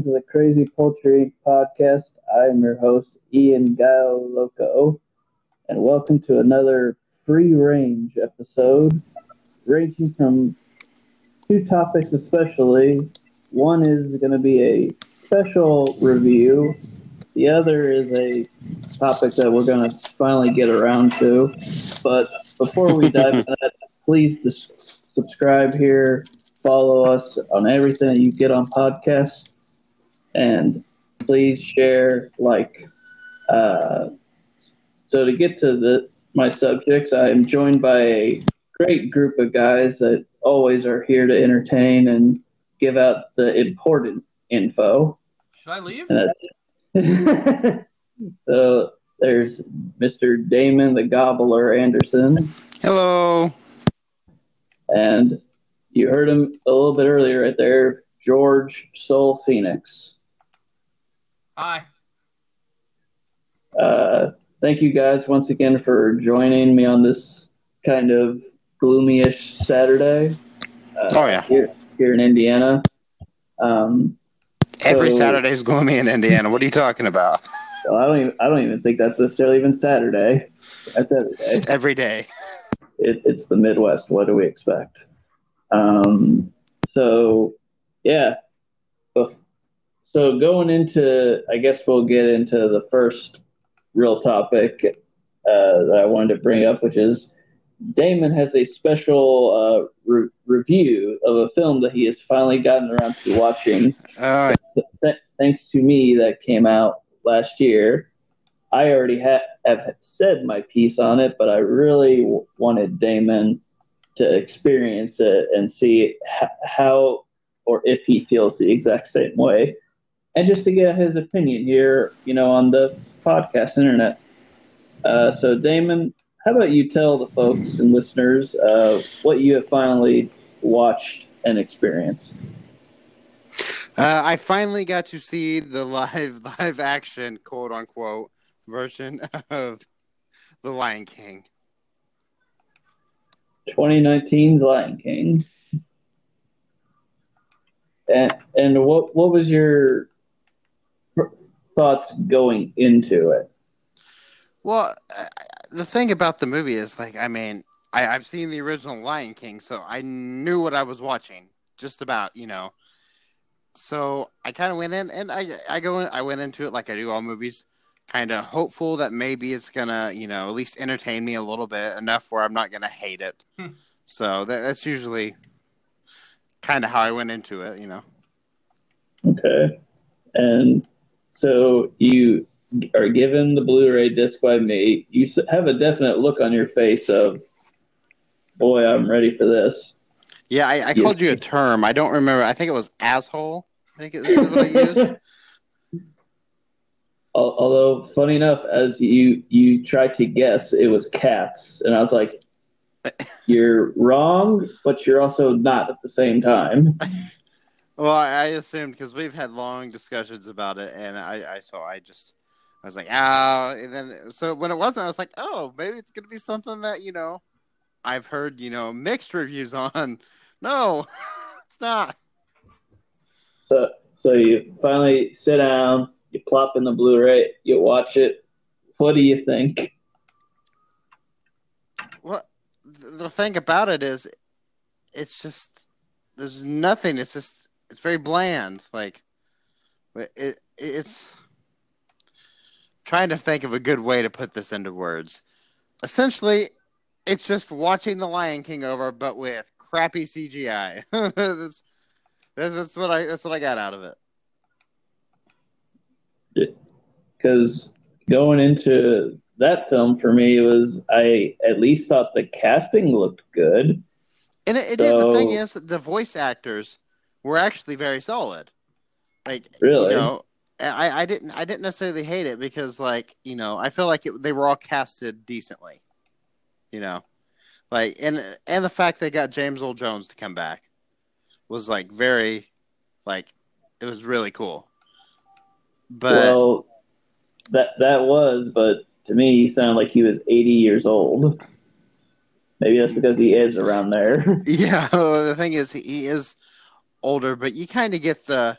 Welcome to the Crazy Poultry Podcast. I am your host, Ian Guile Loco, and welcome to another free range episode, ranging from two topics especially. One is going to be a special review, the other is a topic that we're going to finally get around to. But before we dive into that, please dis- subscribe here, follow us on everything you get on podcasts and please share like uh, so to get to the my subjects i am joined by a great group of guys that always are here to entertain and give out the important info Should I leave? So there's mr damon the gobbler anderson Hello. and you heard him a little bit earlier right there george soul phoenix Hi. Uh, thank you guys once again for joining me on this kind of gloomy-ish Saturday. Uh, Oh, yeah. here here in Indiana. Um, Every So- is gloomy in Indiana. What are you talking about? well, I don't even I don't even think that's necessarily even Saturday. That's every day. It's every day. It, it's the Midwest. What do we expect? Um, so yeah. So going into, I guess we'll get into the first real topic uh, that I wanted to bring up, which is Damon has a special uh, re- review of a film that he has finally gotten around to watching. Uh, Th- thanks to me, that came out last year. I already ha- have said my piece on it, but I really w- wanted Damon to experience it and see h- how or if he feels the exact same way, and just to get his opinion here, you know, on the podcast internet. Uh, so, Damon, how about you tell the folks and listeners uh, what you have finally watched and experienced? uh, I finally got to see the live live action quote unquote version of The Lion King. 2019's Lion King. And and what what was your thoughts going into it? Well, uh, the thing about the movie is like, I mean, I, I've seen the original Lion King, so I knew what I was watching, just about, you know. So I kind of went in, and I I go in, I went into it like I do all movies, kind of hopeful that maybe it's gonna, you know, at least entertain me a little bit enough where I'm not gonna hate it. Hmm. So that, that's usually kind of how I went into it, you know. Okay, and so you are given the Blu-ray disc by me. You have a definite look on your face of, boy, I'm ready for this. Yeah, I, I Yeah. called you a term. I don't remember. I think it was asshole. I think it's what I used. Although, funny enough, as you you tried to guess, it was cats, and I was like, "You're wrong, but you're also not at the same time." Well, I assumed because we've had long discussions about it, and I, I so I just I was like, ah, and then so when it wasn't, I was like, oh, maybe it's gonna be something that you know I've heard you know mixed reviews on. No, it's not. So, so you finally sit down, you plop in the Blu-ray, you watch it. What do you think? Well, the thing about it is, it's just there's nothing. It's just it's very bland. Like it, it it's trying to think of a good way to put this into words. Essentially, it's just watching The Lion King over, but with crappy CGI. that's, that's what I that's what I got out of it. because going into that film for me was I at least thought the casting looked good. And it, it did. The thing is, the voice actors were actually very solid. Like, Really? you know, I, I didn't I didn't necessarily hate it because, like, you know, I feel like it, they were all casted decently. You know, like, and and the fact they got James Earl Jones to come back was like very, like, it was really cool. But well, that that was, but to me, he sounded like he was 80 years old. Maybe that's because he is around there. Yeah, well, the thing is, he is older, but you kind of get the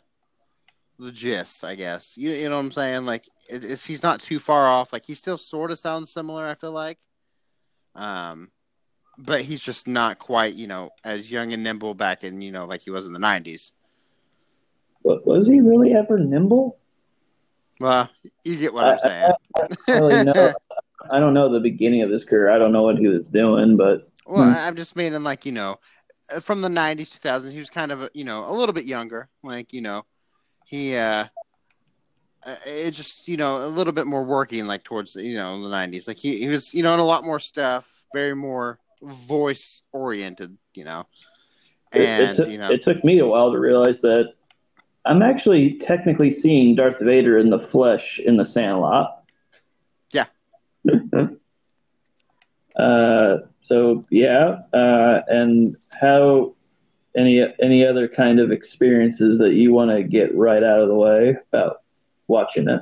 the gist, I guess. You you know what I'm saying? Like, it, he's not too far off. Like, he still sort of sounds similar. I feel like, um, but he's just not quite, you know, as young and nimble back in, you know, like he was in the '90s. Wa- was he really ever nimble? Well, you get what I'm saying. I don't really know. I don't know the beginning of his career. I don't know what he was doing, but Well, Hmm. I- I'm just meaning like you know, from the '90s, 2000s, he was kind of you know a little bit younger. Like you know, he uh, uh, it just you know a little bit more working like towards you know the '90s. Like he he was you know in a lot more stuff, very more voice oriented. You know, it, it, and took, you know it took me a while to realize that I'm actually technically seeing Darth Vader in the flesh in the Sandlot. Yeah. uh, so yeah, uh, and how any any other kind of experiences that you want to get right out of the way about watching it?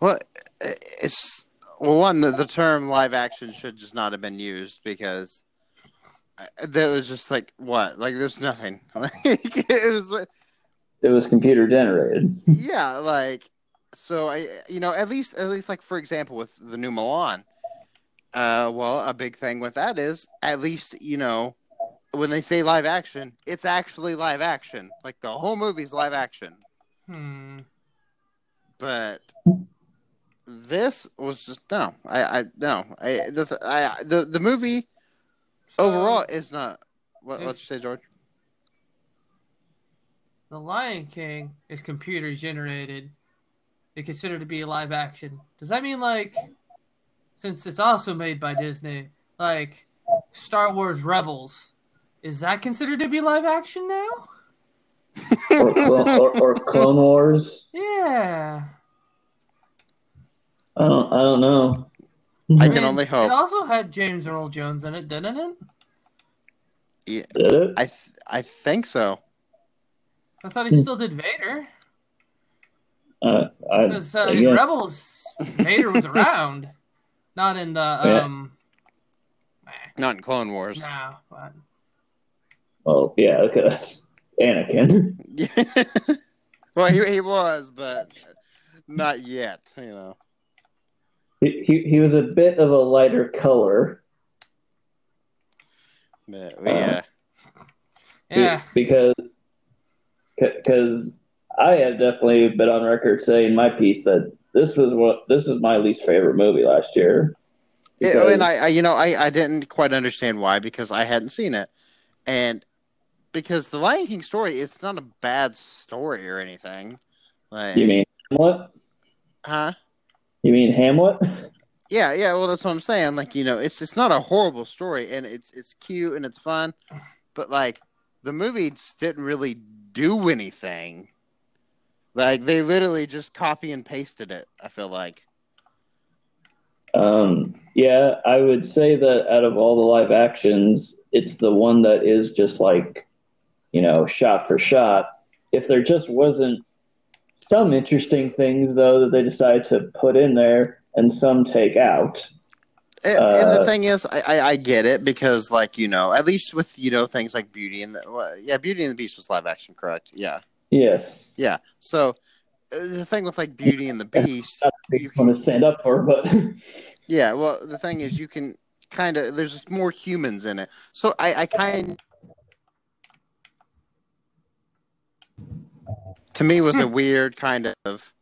Well, it's well, one the, the term live action should just not have been used because that was just like what like there's nothing like it was like It was computer generated. yeah like so i you know at least at least like for example with the new Mulan uh well a big thing with that is at least you know when they say live action it's actually live action like the whole movie's live action Hmm. but this was just no i i no i the i the, the movie So, overall is not what what'd you say george The Lion King is computer generated. They consider to be a live action. Does that mean like, since it's also made by Disney, like Star Wars Rebels, is that considered to be live action now? or, Clo- or, or Clone Wars. Yeah. I don't. I don't know. I I can only hope. It also had James Earl Jones in it, didn't it? yeah, Did it? i th- i think so I thought he still did Vader. Uh, I, Because uh, in Rebels, Vader was around. Not in the. Yeah. um. eh, not in clone wars No, but well, yeah, because Anakin. Yeah. well, he, he was, but not yet. You know. He, he he was a bit of a lighter color. But, yeah. Be- yeah. Because because I have definitely been on record saying my piece that this was what this was my least favorite movie last year. Yeah, Because- and I, I, you know, I, I didn't quite understand why because I hadn't seen it, and because the Lion King story, it's not a bad story or anything. Like, you mean Hamlet? huh? You mean Hamlet? Yeah, yeah. Well, that's what I'm saying. Like, you know, it's it's not a horrible story, and it's it's cute and it's fun, but like the movie just didn't really do anything. Like they literally just copy and pasted it. I feel like. Um, yeah, I would say that out of all the live actions, it's the one that is just like, you know, shot for shot. If there just wasn't some interesting things though that they decided to put in there and some take out. And, and the Uh, thing is, I, I, I get it because, like, you know, at least with you know things like Beauty and the well, yeah, Beauty and the Beast was live action, correct? Yeah, Yes, yeah. So uh, the thing with like Beauty and the Beast, not a big one to stand up for, but yeah. Well, the thing is, you can kind of there's more humans in it, so I, I kind to me was a weird kind of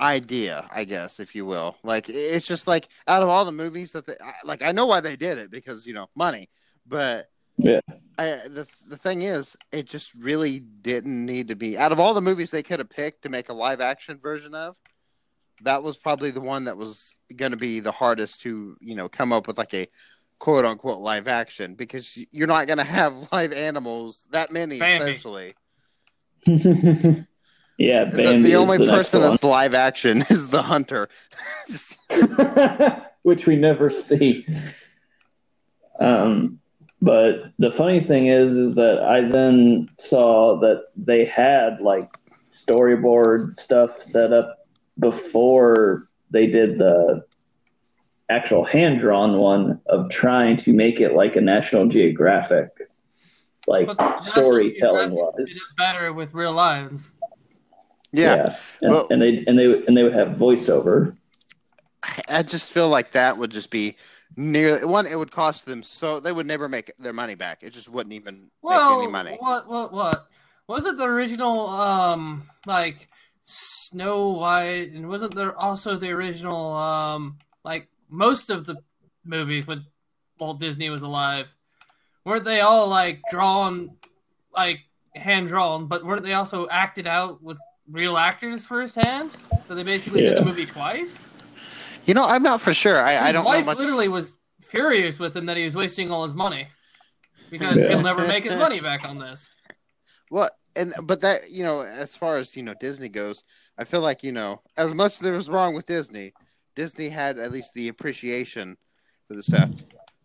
idea, I guess, if you will. Like it's just like out of all the movies that they like, I know why they did it because you know money, but Yeah. I, the the thing is, it just really didn't need to be. Out of all the movies they could have picked to make a live action version of, that was probably the one that was going to be the hardest to you know come up with like a quote unquote live action because you're not going to have live animals that many, Bambi. especially. yeah, The, Bambi the is only the person that's live action is the hunter. Which we never see. Um, but the funny thing is, is that I then saw that they had like storyboard stuff set up before they did the actual hand drawn one of trying to make it like a National Geographic, like storytelling Geographic wise. did better with real lions. yeah, And, Well- and they and they and they would have voiceover. I just feel like that would just be near one. It would cost them so they would never make their money back. It just wouldn't even Well, make any money. what, what, what? Was it the original, um, like Snow White, and wasn't there also the original, um, like most of the movies when Walt Disney was alive? Weren't they all like drawn, like hand drawn, but weren't they also acted out with real actors firsthand? So they basically did the movie twice. You know, I'm not for sure. I, I don't know wife much. literally was furious with him that he was wasting all his money because Yeah. he'll never make his money back on this. Well, and but that you know, as far as you know, Disney goes, I feel like you know, as much as there was wrong with Disney, Disney had at least the appreciation for the stuff.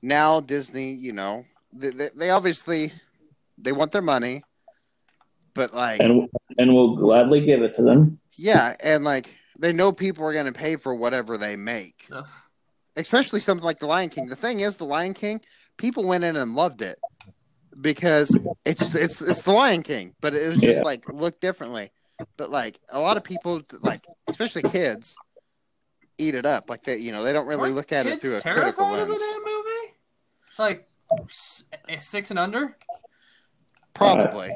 Now Disney, you know, they, they, they obviously they want their money, but like, And and we'll gladly give it to them. yeah, and like they know people are going to pay for whatever they make, Ugh. especially something like The Lion King. The thing is, The Lion King, people went in and loved it because it's it's it's The Lion King, but it was just Yeah. like looked differently. But like a lot of people, like especially kids, eat it up. Like they, you know, they don't really Weren't look at it through a critical terrified of the lens. movie? Like eh, six and under? Probably.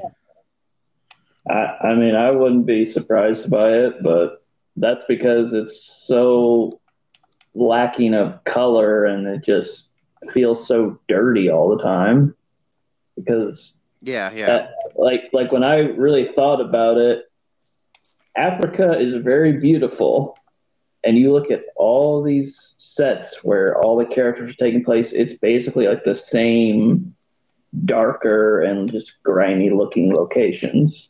I, I mean, I wouldn't be surprised by it, but that's because it's so lacking of color and it just feels so dirty all the time. Because, Yeah, yeah. like, like when I really thought about it, Africa is very beautiful, and you look at all these sets where all the characters are taking place. It's basically like the same darker and just grimy looking locations.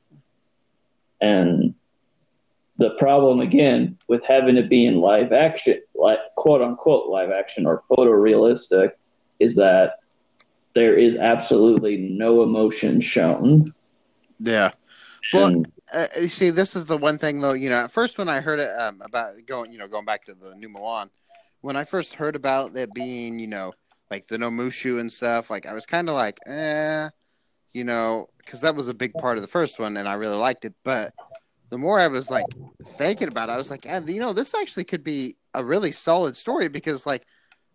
And the problem again with having it be in live action, like quote unquote live action or photorealistic, is that there is absolutely no emotion shown. Yeah. Well, And- uh, you see, this is the one thing though. You know, at first when I heard it um, about going, you know, going back to the new Mulan, when I first heard about it being, you know, like the no Mushu and stuff, like I was kind of like, eh, you know, because that was a big part of the first one, and I really liked it. But the more I was like thinking about it, I was like, eh, you know, this actually could be a really solid story because like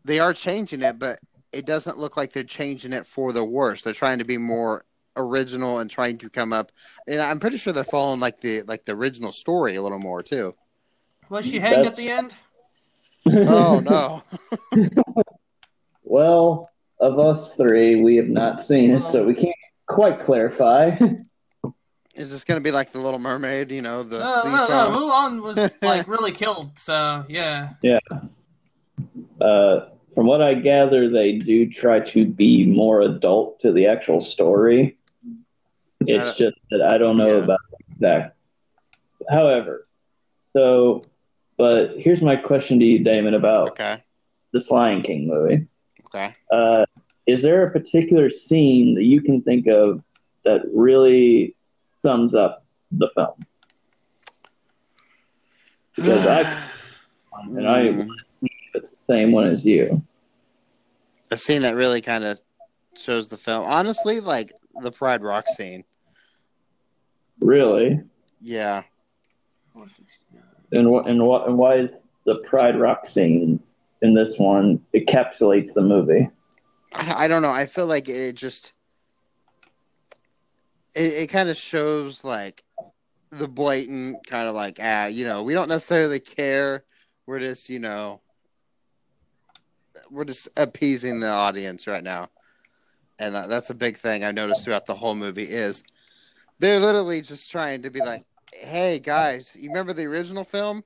they are changing it, but it doesn't look like they're changing it for the worse. They're trying to be more original and trying to come up and I'm pretty sure they're following like the like the original story a little more too. Was she hanged at the end? Oh no. well, of us three, we have not seen it, so we can't quite clarify. Is this gonna be like the Little Mermaid, you know, the No, theme no, no. song? Mulan was like really killed. So yeah. Uh, from what I gather, they do try to be more adult to the actual story. It's Uh, just that I don't know yeah. about that. However, so, but here's my question to you, Damon, about Okay. this Lion King movie. Okay. Uh, is there a particular scene that you can think of that really sums up the film? Because I, and I, Mm, it's the same one as you. a scene that really kind of shows the film. Honestly, like the Pride Rock scene. Really? Yeah. And wh- and what and why is the Pride Rock scene in this one encapsulates the movie? I, I don't know. I feel like it just it, it kind of shows like the blatant kind of like ah, you know, we don't necessarily care. We're just, you know, we're just appeasing the audience right now. and that, that's a big thing I noticed throughout the whole movie is they're literally just trying to be like, "Hey guys, you remember the original film?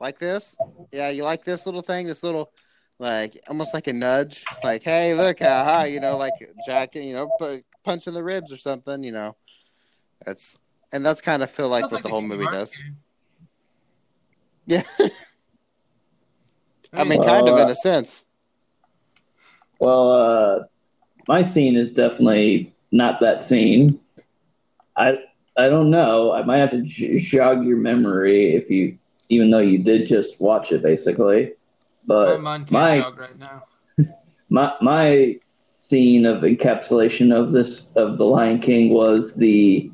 Like this? Yeah, you like this little thing? This little." Like almost like a nudge, like "Hey, look, aha!" You know, like Jack, you know, pu- punch in the ribs or something. You know, that's and that's kind of feel like Sounds what the whole movie Hearts does. game. Yeah, I mean, kind of in a sense. Well, uh, my scene is definitely not that scene. I I don't know. I might have to jog your memory if you, even though you did just watch it, basically. But mind can't my jog right now. my my scene of encapsulation of this of the Lion King was the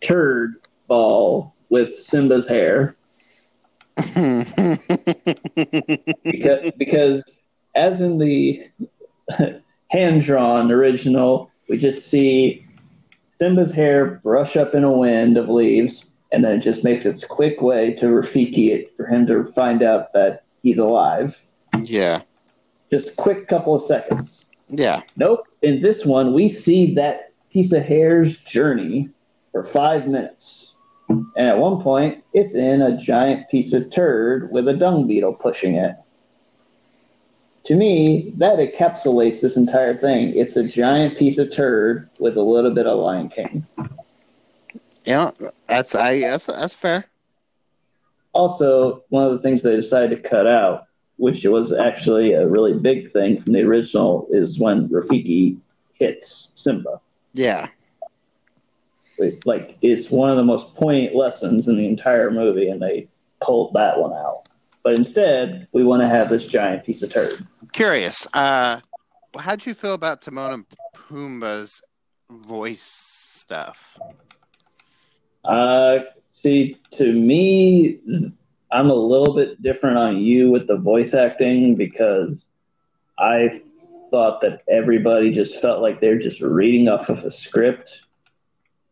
turd ball with Simba's hair because because as in the hand drawn original, we just see Simba's hair brush up in a wind of leaves, and then it just makes its quick way to Rafiki it for him to find out that he's alive. yeah, Just a quick couple of seconds. Yeah, Nope. In this one, we see that piece of hair's journey for five minutes. And at one point, it's in a giant piece of turd with a dung beetle pushing it. To me, that encapsulates this entire thing. It's a giant piece of turd with a little bit of Lion King. yeah. That's I. That's that's fair. Also, one of the things they decided to cut out, which was actually a really big thing from the original, is when Rafiki hits Simba. Yeah, It, like it's one of the most poignant lessons in the entire movie, and they pulled that one out. But instead, we want to have this giant piece of turd. curious. Uh, how'd you feel about Timon and Pumbaa's voice stuff? Uh, see, to me, I'm a little bit different on you with the voice acting because I thought that everybody just felt like they're just reading off of a script,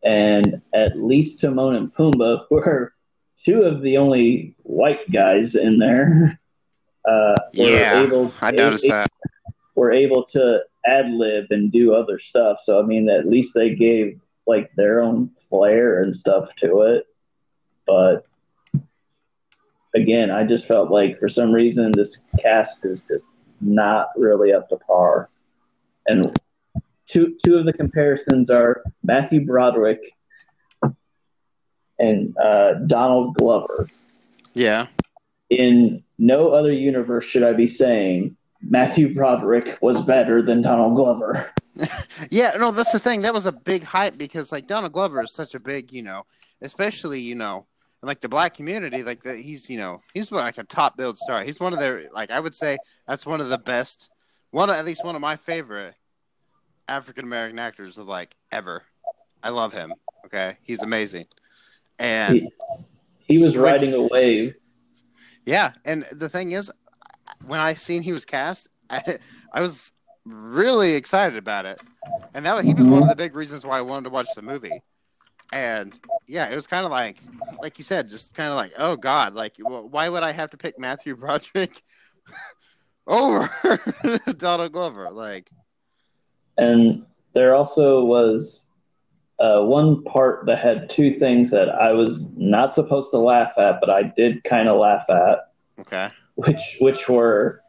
and at least Timon and Pumbaa were two of the only white guys in there. Uh, were Yeah, able, I noticed that. were able to ad lib and do other stuff. So I mean, at least they gave like their own flair and stuff to it. But again, I just felt like for some reason this cast is just not really up to par. And two two of the comparisons are Matthew Broderick and uh, Donald Glover. Yeah, In no other universe should I be saying Matthew Broderick was better than Donald Glover. yeah. No, that's the thing. That was a big hype because like Donald Glover is such a big, you know, especially you know, in, like the black community. Like the, he's you know he's like a top build star. He's one of their like I would say that's one of the best. One of, at least one of my favorite African American actors of like ever. I love him. Okay, he's amazing. And He, he was riding a wave. Yeah, and the thing is, when I seen he was cast, I, I was really excited about it, and that he was one mm-hmm. of the big reasons why I wanted to watch the movie. And yeah, it was kind of like, like you said, just kind of like, oh god, like why would I have to pick Matthew Broderick over Donald Glover? Like, And there also was uh, one part that had two things that I was not supposed to laugh at, but I did kind of laugh at, okay, which which were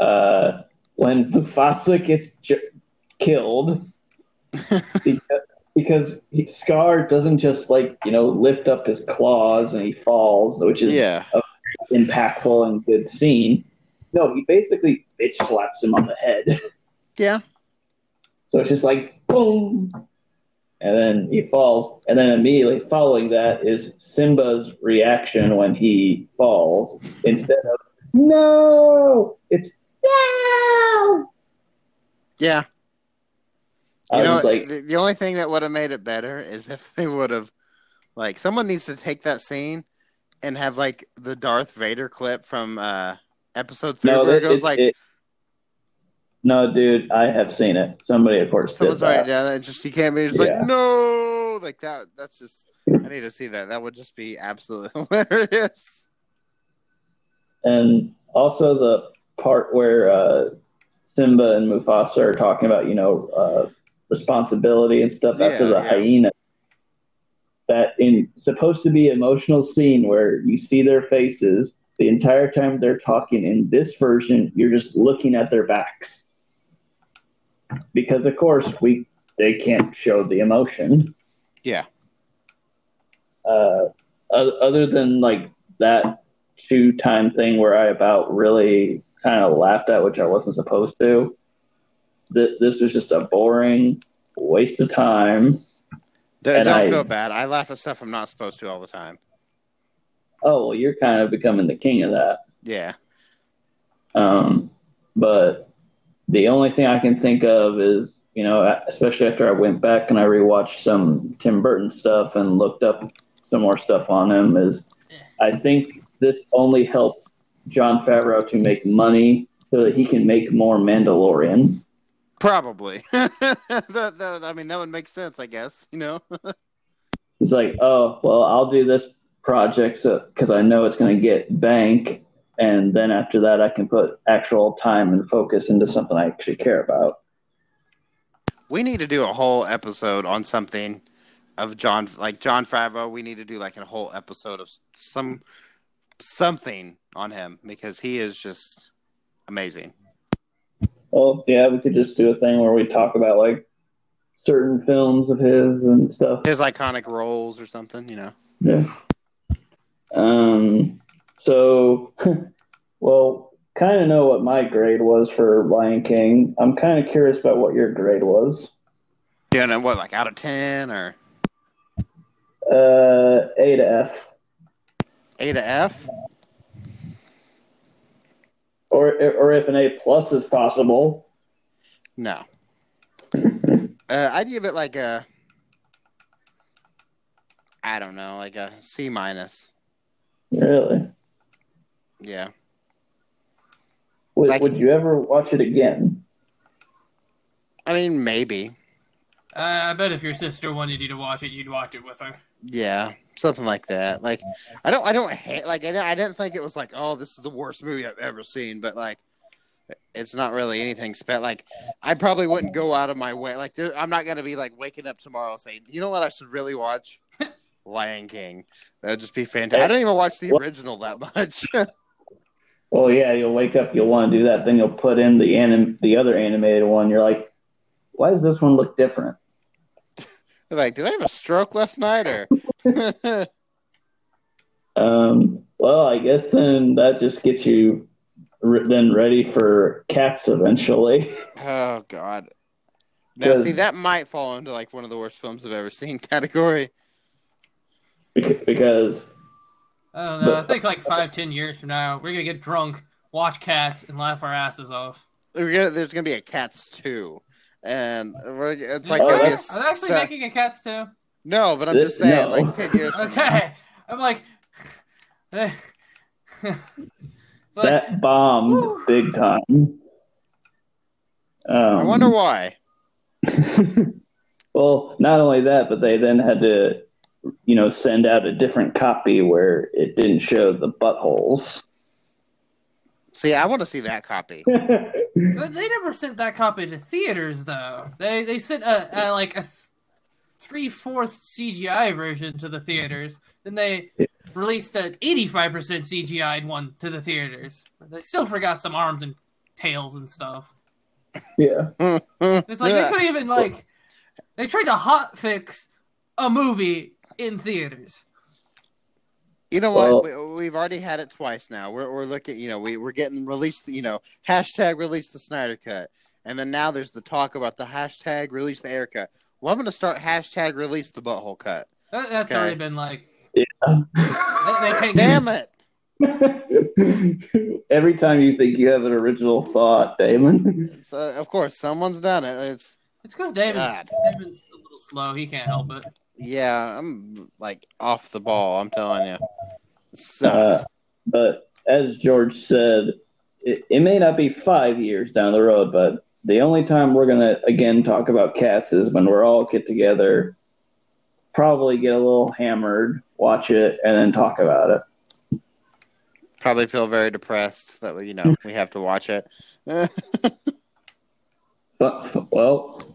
uh, when Mufasa gets j- killed because, because he, Scar doesn't just like you know lift up his claws and he falls, which is yeah, impactful and good scene. No, he basically bitch slaps him on the head. yeah, So it's just like boom, and then he falls, and then immediately following that is Simba's reaction when he falls. Instead of no, it's no. yeah. I You know, like, the, the only thing that would have made it better is if they would have, like, someone needs to take that scene and have like the Darth Vader clip from uh episode three no, where it, goes it- like it- no, dude, I have seen it. Somebody, of course, did someone's already that. done that. Just you can't be just Yeah. like no, like that. That's just I need to see that. That would just be absolutely hilarious. and also the part where uh, Simba and Mufasa are talking about, you know, uh, responsibility and stuff after the yeah. hyena. That in supposed to be emotional scene where you see their faces the entire time they're talking. In this version, you're just looking at their backs because, of course, we they can't show the emotion. Yeah. Uh, other than like that two time thing where I about really kind of laughed at, which I wasn't supposed to. Th- this was just a boring waste of time. D- don't I- feel bad. I laugh at stuff I'm not supposed to all the time. Oh, well, you're kind of becoming the king of that. Yeah. Um, but the only thing I can think of is, you know, especially after I went back and I rewatched some Tim Burton stuff and looked up some more stuff on him, is I think this only helped Jon Favreau to make money so that he can make more Mandalorian. Probably. that, that- I mean, that would make sense, I guess. You know. He's like, oh, well, I'll do this project so because I know it's going to get bank, and then after that, I can put actual time and focus into something I actually care about. We need to do a whole episode on something of Jon, like Jon Favreau. We need to do like a whole episode of some something on him because he is just amazing. Well, yeah, we could just do a thing where we talk about like certain films of his and stuff. His iconic roles or something, you know. Yeah. Um. So, well, kind of know what my grade was for Lion King. I'm kind of curious about what your grade was. Yeah, and what, like out of ten or Uh, A to F, A to F? Or or if an A plus is possible. No. Uh, I'd give it like a, I don't know, like a C minus. Really? Yeah. Would, Like- would you ever watch it again? I mean, maybe. Uh, I bet if your sister wanted you to watch it, you'd watch it with her. Yeah, something like that. Like, I don't, I don't hate. Like, I didn't, I didn't think it was like, oh, this is the worst movie I've ever seen. But like, it's not really anything spe Like, I probably wouldn't go out of my way. Like, there, I'm not gonna be like waking up tomorrow saying, you know what, I should really watch Lion King. That'd just be fantastic. I didn't even watch the original that much. Well, yeah, you'll wake up, you'll want to do that, then you'll put in the anim- the other animated one. You're like, why does this one look different? Like, did I have a stroke last night or? Um, well, I guess then that just gets you re- then ready for cats eventually. oh God. Now, see, that might fall into like one of the worst films I've ever seen category. Because I don't know. I think like five, ten years from now, we're gonna get drunk, watch cats, and laugh our asses off. We're gonna, there's gonna be a Cats two, and we're, it's like Oh, gonna be a that's- Are they actually se- making a cats too? no, but I'm This- just saying, no. like ten years. From. Okay, I'm like. Like, that bombed Whew. big time. Um, I wonder why. well, not only that, but they then had to, you know, send out a different copy where it didn't show the buttholes. See, I want to see that copy. But they never sent that copy to theaters, though. They they sent a, a like a three fourths CGI version to the theaters. Then they released an eighty five percent CGI one to the theaters. They still forgot some arms and tails and stuff. yeah. It's like they couldn't even like. They tried to hot fix a movie in theaters. You know what? Well- we, we've already had it twice now. We're we're looking. You know, we we're getting released. You know, hashtag release the Snyder cut, and then now there's the talk about the hashtag release the Ayer cut. Well, I'm going to start hashtag release the butthole cut. That, that's Okay. already been like. Yeah. They, they can't Damn it! Every time you think you have an original thought, Damon. It's, uh, of course, someone's done it. It's It's because David's, God. David's a little slow. He can't help it. Yeah. I'm like off the ball. I'm telling you, it sucks. Uh, But as George said, it, it may not be five years down the road, but the only time we're gonna again talk about cats is when we're all get together, probably get a little hammered, watch it, and then talk about it. Probably feel very depressed that we, you know, we have to watch it. But well,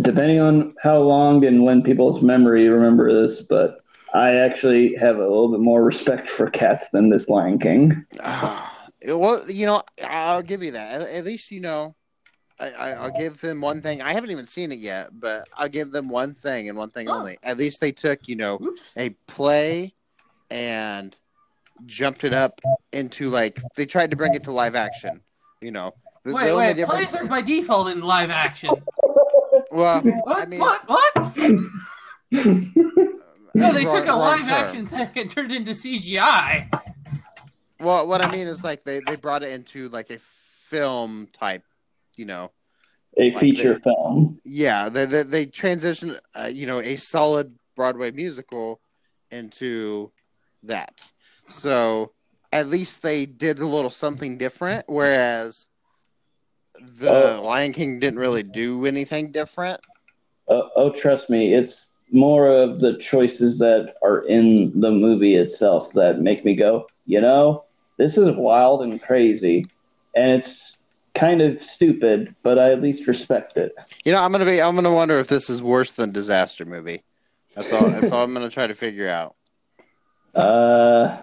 depending on how long and when people's memory remember this, but I actually have a little bit more respect for cats than this Lion King. Ah, well, you know, I'll give you that. At, at least you know. I, I, I'll give them one thing. I haven't even seen it yet, but I'll give them one thing and one thing Oh. only. At least they took, you know, Oops. a play and jumped it up into like they tried to bring it to live action. You know, the, the Wait, only wait. difference. Plays are by default in live action. Well, What? I mean, what? What? No, they wrong- took a live term. action thing and turned it into CGI. Well, what I mean is like they they brought it into like a film type, you know. A Like feature they- film. Yeah, they they, they transitioned, uh, you know, a solid Broadway musical into that. So at least they did a little something different, whereas the Oh. Lion King didn't really do anything different. Oh, oh, trust me, it's more of the choices that are in the movie itself that make me go, you know, this is wild and crazy, and it's kind of stupid, but I at least respect it. You know, I'm gonna be, I'm gonna wonder if this is worse than Disaster Movie. That's all. That's all I'm gonna try to figure out. Uh,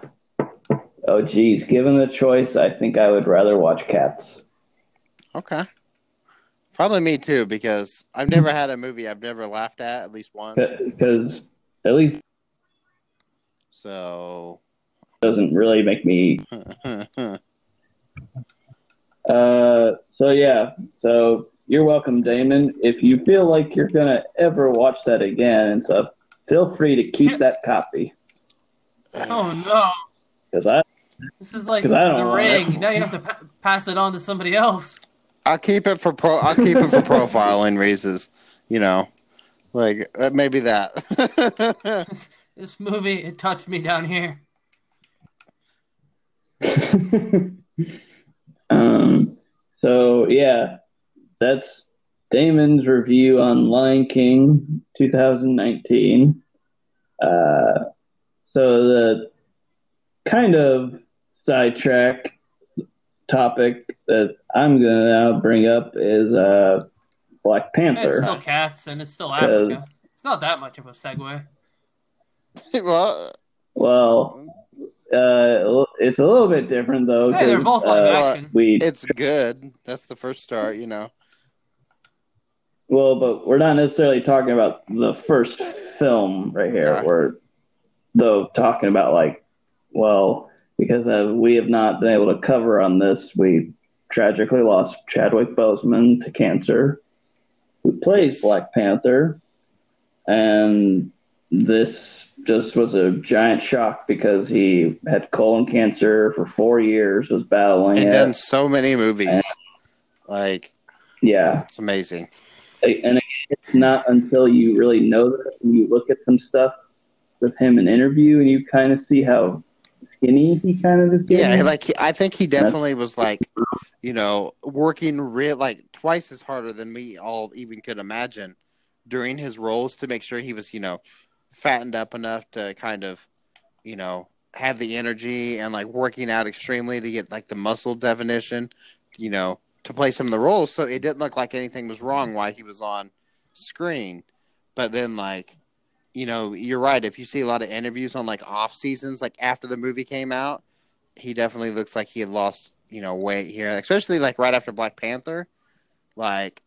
oh, geez, given the choice, I think I would rather watch Cats. Okay. Probably me too, because I've never had a movie I've never laughed at at least once. Because at least So, doesn't really make me Uh, so yeah, so you're welcome, Damon. If you feel like you're gonna ever watch that again and stuff, feel free to keep that copy Oh no! because I This is like I don't the ring. Now you have to pa- pass it on to somebody else. I'll keep it for pro. I'll keep it for profiling reasons. You know, like uh, maybe that. This movie it touched me down here. um. So yeah, that's Damon's review on Lion King 2019. Uh, so the kind of sidetrack topic that I'm gonna now bring up is uh, Black Panther. It's still cats and it's still Because- Africa. It's not that much of a segue. well, Well, uh, it's a little bit different though. Hey, they're 'cause, both live uh, action. We it's good. That's the first start. You know. Well, but we're not necessarily talking about the first film right here. Okay. We're though talking about like, well, because uh, we have not been able to cover on this, we tragically lost Chadwick Boseman to cancer, who plays Yes. Black Panther, and this just was a giant shock because he had colon cancer for four years, was battling And it. done so many movies. Like yeah, it's amazing. and it's not until you really know that and you look at some stuff with him in interview and you kind of see how skinny he kind of is getting. Yeah, like he- I think he definitely was like, you know, working real like twice as harder than we all even could imagine during his roles to make sure he was, you know, fattened up enough to kind of, you know, have the energy and like working out extremely to get like the muscle definition, you know, to play some of the roles. So it didn't look like anything was wrong while he was on screen. But then like you know, you're right. If you see a lot of interviews on like off seasons, like after the movie came out, he definitely looks like he had lost, you know, weight here, especially like right after Black Panther. Like,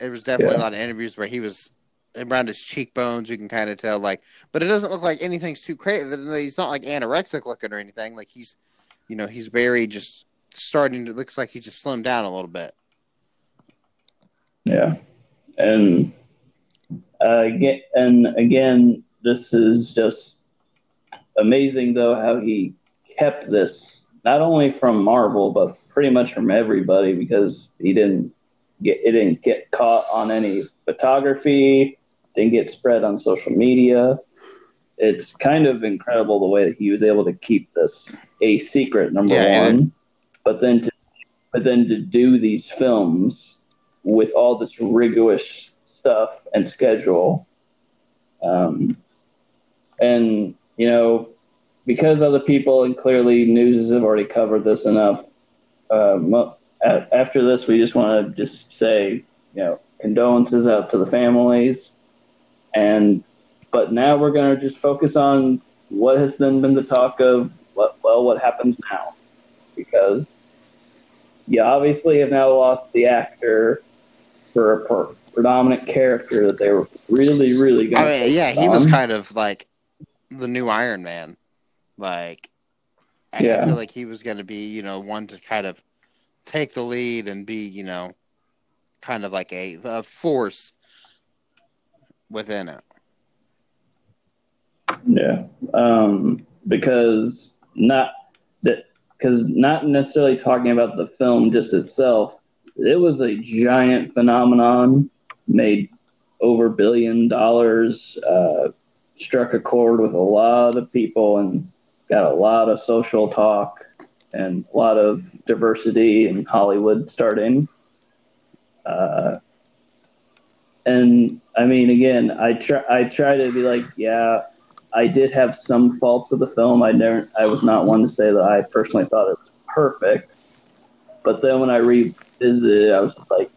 it was definitely Yeah. a lot of interviews where he was around his cheekbones. You can kind of tell, like, but it doesn't look like anything's too crazy. He's not like anorexic looking or anything. Like he's, you know, he's very just starting to looks like he just slimmed down a little bit. Yeah, and uh, and again, this is just amazing though how he kept this not only from Marvel but pretty much from everybody because he didn't get it didn't get caught on any photography, didn't get spread on social media. It's kind of incredible the way that he was able to keep this a secret. Number Yeah, and one, but then to but then to do these films with all this rigorous stuff and schedule. Um, and, you know, because other people, and clearly news have already covered this enough, uh, after this, we just want to just say you know, condolences out to the families, and but now we're going to just focus on what has then been the talk of what well what happens now. Because you obviously have now lost the actor for a per- predominant character that they were really really going. I mean, yeah, he was kind of like the new Iron Man. Like, I Yeah. feel like he was going to be, you know, one to kind of take the lead and be, you know, kind of like a, a force within it. Yeah, um, because not that because not necessarily talking about the film just itself. It was a giant phenomenon, made over billion dollars, uh, struck a chord with a lot of people, and got a lot of social talk and a lot of diversity in Hollywood starting. Uh, and I mean, again, I try I try to be like, yeah, I did have some faults with the film. I never, I was not one to say that I personally thought it was perfect. But then when I revisited it, I was like,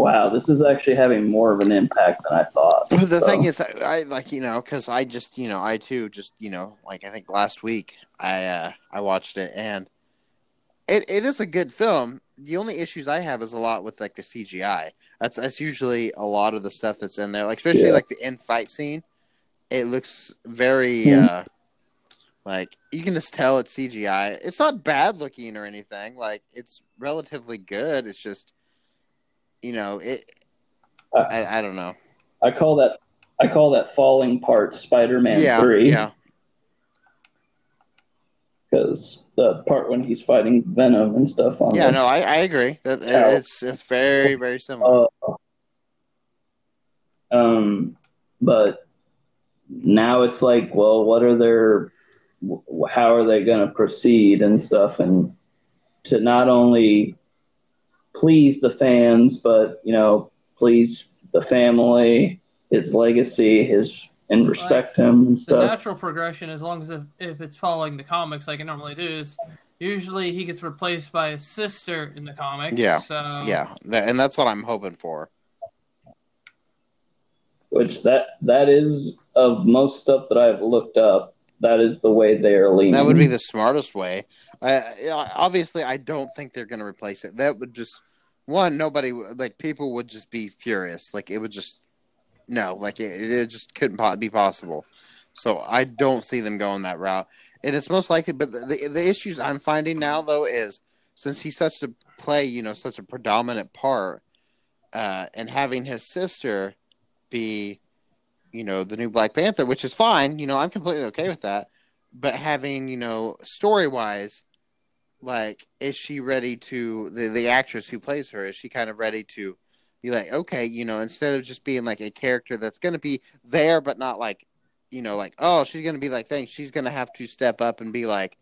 wow, this is actually having more of an impact than I thought. But the So, thing is, I, I like you know because I just you know I too just you know like I think last week I uh, I watched it and it, it is a good film. The only issues I have is a lot with like the CGI. That's that's usually a lot of the stuff that's in there, like especially Yeah. like the end fight scene. It looks very Mhm. uh like you can just tell it's CGI. It's not bad looking or anything. Like it's relatively good. It's just you know it. Uh, I, I don't know. I call that I call that falling part Spider-Man yeah, three yeah. because the part when he's fighting Venom and stuff on Yeah, the- no, I, I agree. That Yeah. it's it's very very similar. Uh, um, but now it's like, well, what are their, how are they going to proceed and stuff, and to not only please the fans, but you know, please the family, his legacy, his and respect him and stuff. The stuff. natural progression, as long as if, if it's following the comics like it normally do, is usually he gets replaced by his sister in the comics. Yeah, So yeah, that, and that's what I'm hoping for. Which that that is of most stuff that I've looked up. That is the way they are leaning. That would be the smartest way. Yeah, obviously, I don't think they're going to replace it. That would just one nobody like people would just be furious. Like it would just no, like it, it just couldn't be possible. So I don't see them going that route, and it's most likely. But the, the the issues I'm finding now though is since he's such a play, you know, such a predominant part, uh, and having his sister be, you know, the new Black Panther, which is fine. You know, I'm completely okay with that. But having, you know, story wise, like, is she ready to the the actress who plays her? Is she kind of ready to be like, okay, you know, instead of just being like a character that's going to be there but not like, you know, like, oh, she's going to be like, thanks. She's going to have to step up and be like,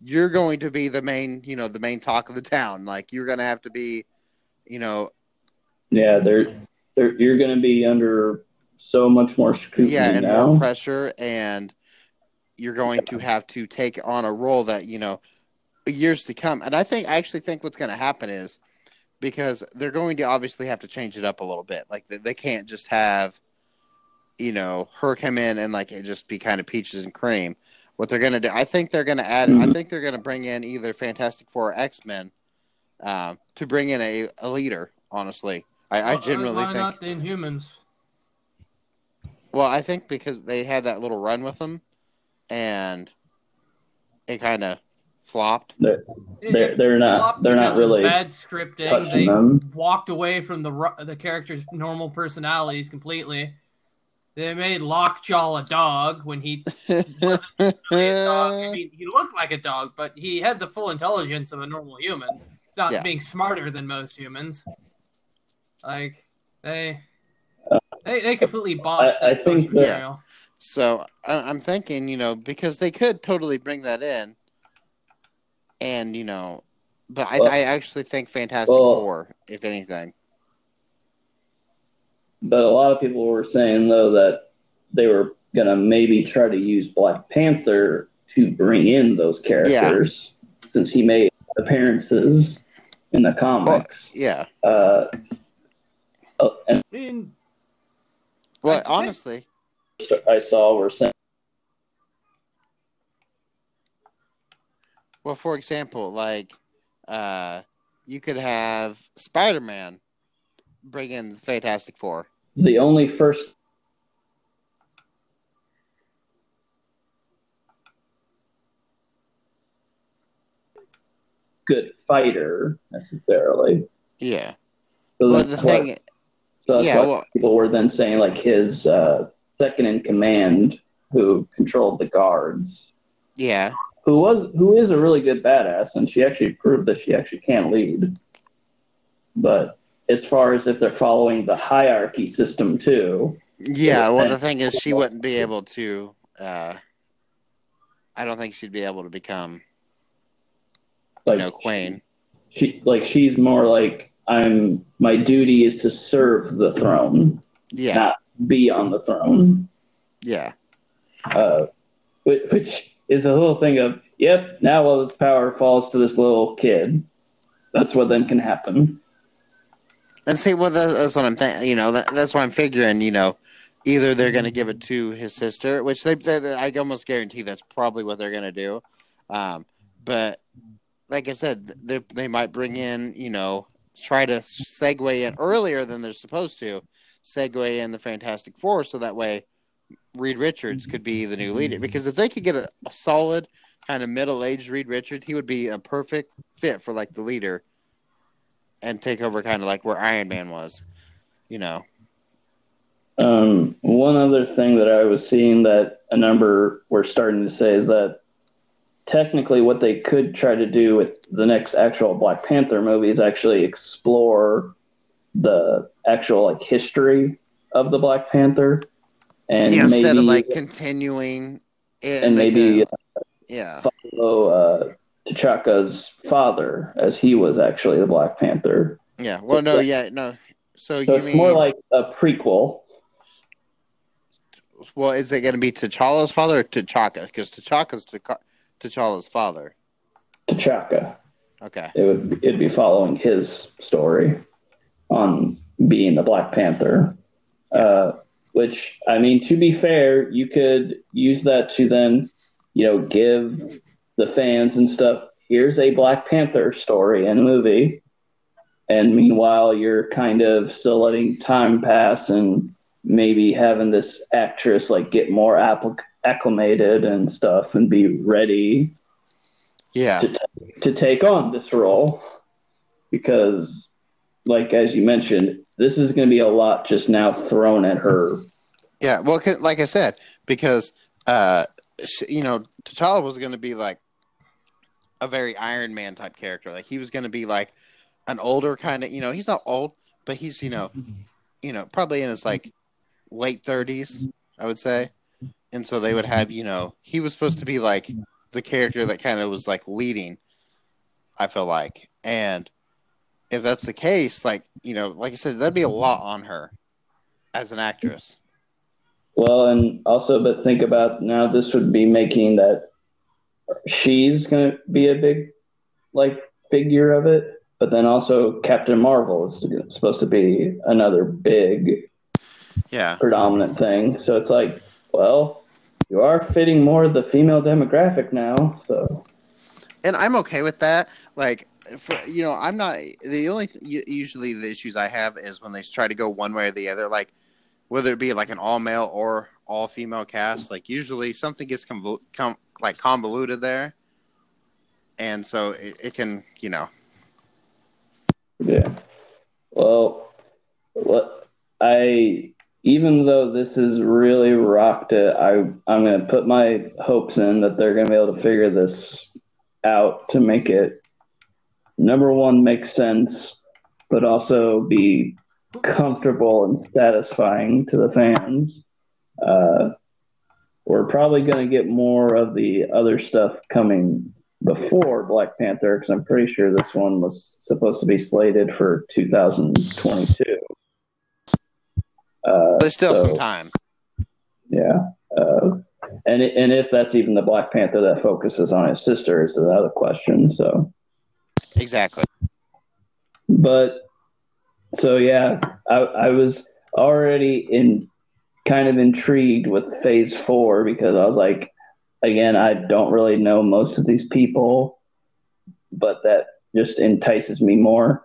you're going to be the main, you know, the main talk of the town. Like, you're going to have to be, you know, Yeah, they're, they're you're going to be under so much more scrutiny yeah, and now. more pressure, and you're going to have to take on a role that you know years to come. And I think I actually think what's going to happen is because they're going to obviously have to change it up a little bit. Like they, they can't just have you know her come in and like it just be kind of peaches and cream. What they're going to do, I think they're going to add. I Mhm. think they're going to bring in either Fantastic Four or X Men um, to bring in a, a leader. Honestly, I, I Well, uh, genuinely why think. not the Inhumans? Well, I think because they had that little run with them, and it kind of flopped. They're, they're, they're not they're not really bad scripting. They them. walked away from the the character's normal personalities completely. They made Lockjaw a dog when he really a dog. I mean, he looked like a dog, but he had the full intelligence of a normal human, not Yeah. being smarter than most humans. Like they, they, they completely botched I- I that source think that- material. so I, I'm thinking, you know, because they could totally bring that in, and you know, but I, Well- I actually think Fantastic well- Four, if anything. But a lot of people were saying though that they were gonna maybe try to use Black Panther to bring in those characters since he made appearances in the comics. Yeah, Uh, Oh, and In Well, I honestly, I saw were saying well, for example, like uh, you could have Spider Man bring in the Fantastic Four. the only first good fighter necessarily. Yeah. So Well, the why- thing, so that's yeah, well- people were then saying like his uh, second in command, who controlled the guards, yeah, who was who is a really good badass, and she actually proved that she actually can lead. But as far as if they're following the hierarchy system too, yeah. Well, the thing is, she wouldn't be able to. Uh, I don't think she'd be able to become, like you know, Queen. she like she's more like I'm my duty is to serve the throne, Yeah, not be on the throne. yeah, Uh, which, which is a little thing of yep. Now all this power falls to this little kid. That's what then can happen. and see, well, that, that's what I'm thinking. You know, that, that's why I'm figuring. You know, either they're going to give it to his sister, which they, they, they- I almost guarantee that's probably what they're going to do. Um, but like I said, they they might bring in, you know, try to segue in earlier than they're supposed to, segue in the Fantastic Four, so that way Reed Richards could be the new leader. Because if they could get a, a solid kind of middle aged Reed Richards, he would be a perfect fit for like the leader and take over kind of like where Iron Man was, you know. Um, one other thing that I was seeing that a number were starting to say is that technically what they could try to do with the next actual Black Panther movie is actually explore the actual like history of the Black Panther and Yeah, instead of like continuing it and maybe a- yeah. follow uh, T'Chaka's father as he was actually the Black Panther. Yeah. Well no, yeah, no. So, So you it's mean more like a prequel. well is it gonna be T'Challa's father or T'Chaka? Because T'Chaka's T'Ka- T'Challa's father. T'Chaka. Okay. it would it'd be following his story on being the Black Panther. Uh, which I mean, to be fair, you could use that to then, you know, give the fans and stuff. Here's a Black Panther story and movie, and meanwhile, you're kind of still letting time pass and maybe having this actress like get more applic- acclimated and stuff and be ready Yeah. to, t- to take on this role because like as you mentioned this is going to be a lot just now thrown at her Yeah, well like I said, because uh, you know, T'Challa was going to be like a very Iron Man type character. Like he was going to be like an older kind of, you know, he's not old, but he's you know, you know, probably in his like late thirties, I would say. And so they would have, you know, he was supposed to be like the character that kind of was like leading. I feel like, and if that's the case, like you know, like I said, that'd be a lot on her as an actress. well and also but think about now this would be making that she's going to be a big like figure of it but then also captain marvel is supposed to be another big Yeah. predominant thing so it's like well you are fitting more of the female demographic now so and I'm okay with that. Like, for, you know, I'm not the only th- usually the issues I have is when they try to go one way or the other. Like, whether it be like an all male or all female cast, like usually something gets convol- com- like convoluted there, and so it, it can, you know, Yeah. Well, what I even though this has really rocked it, I I'm gonna put my hopes in that they're gonna be able to figure this out to make it number one make sense, but also be comfortable and satisfying to the fans. Uh, we're probably going to get more of the other stuff coming before Black Panther because I'm pretty sure this one was supposed to be slated for 2022. Uh, there's still so, some time. Yeah. Uh, and and if that's even the Black Panther that focuses on his sister is another question. So, Exactly. but so yeah, I, I was already in kind of intrigued with phase four because I was like, again, I don't really know most of these people, but that just entices me more.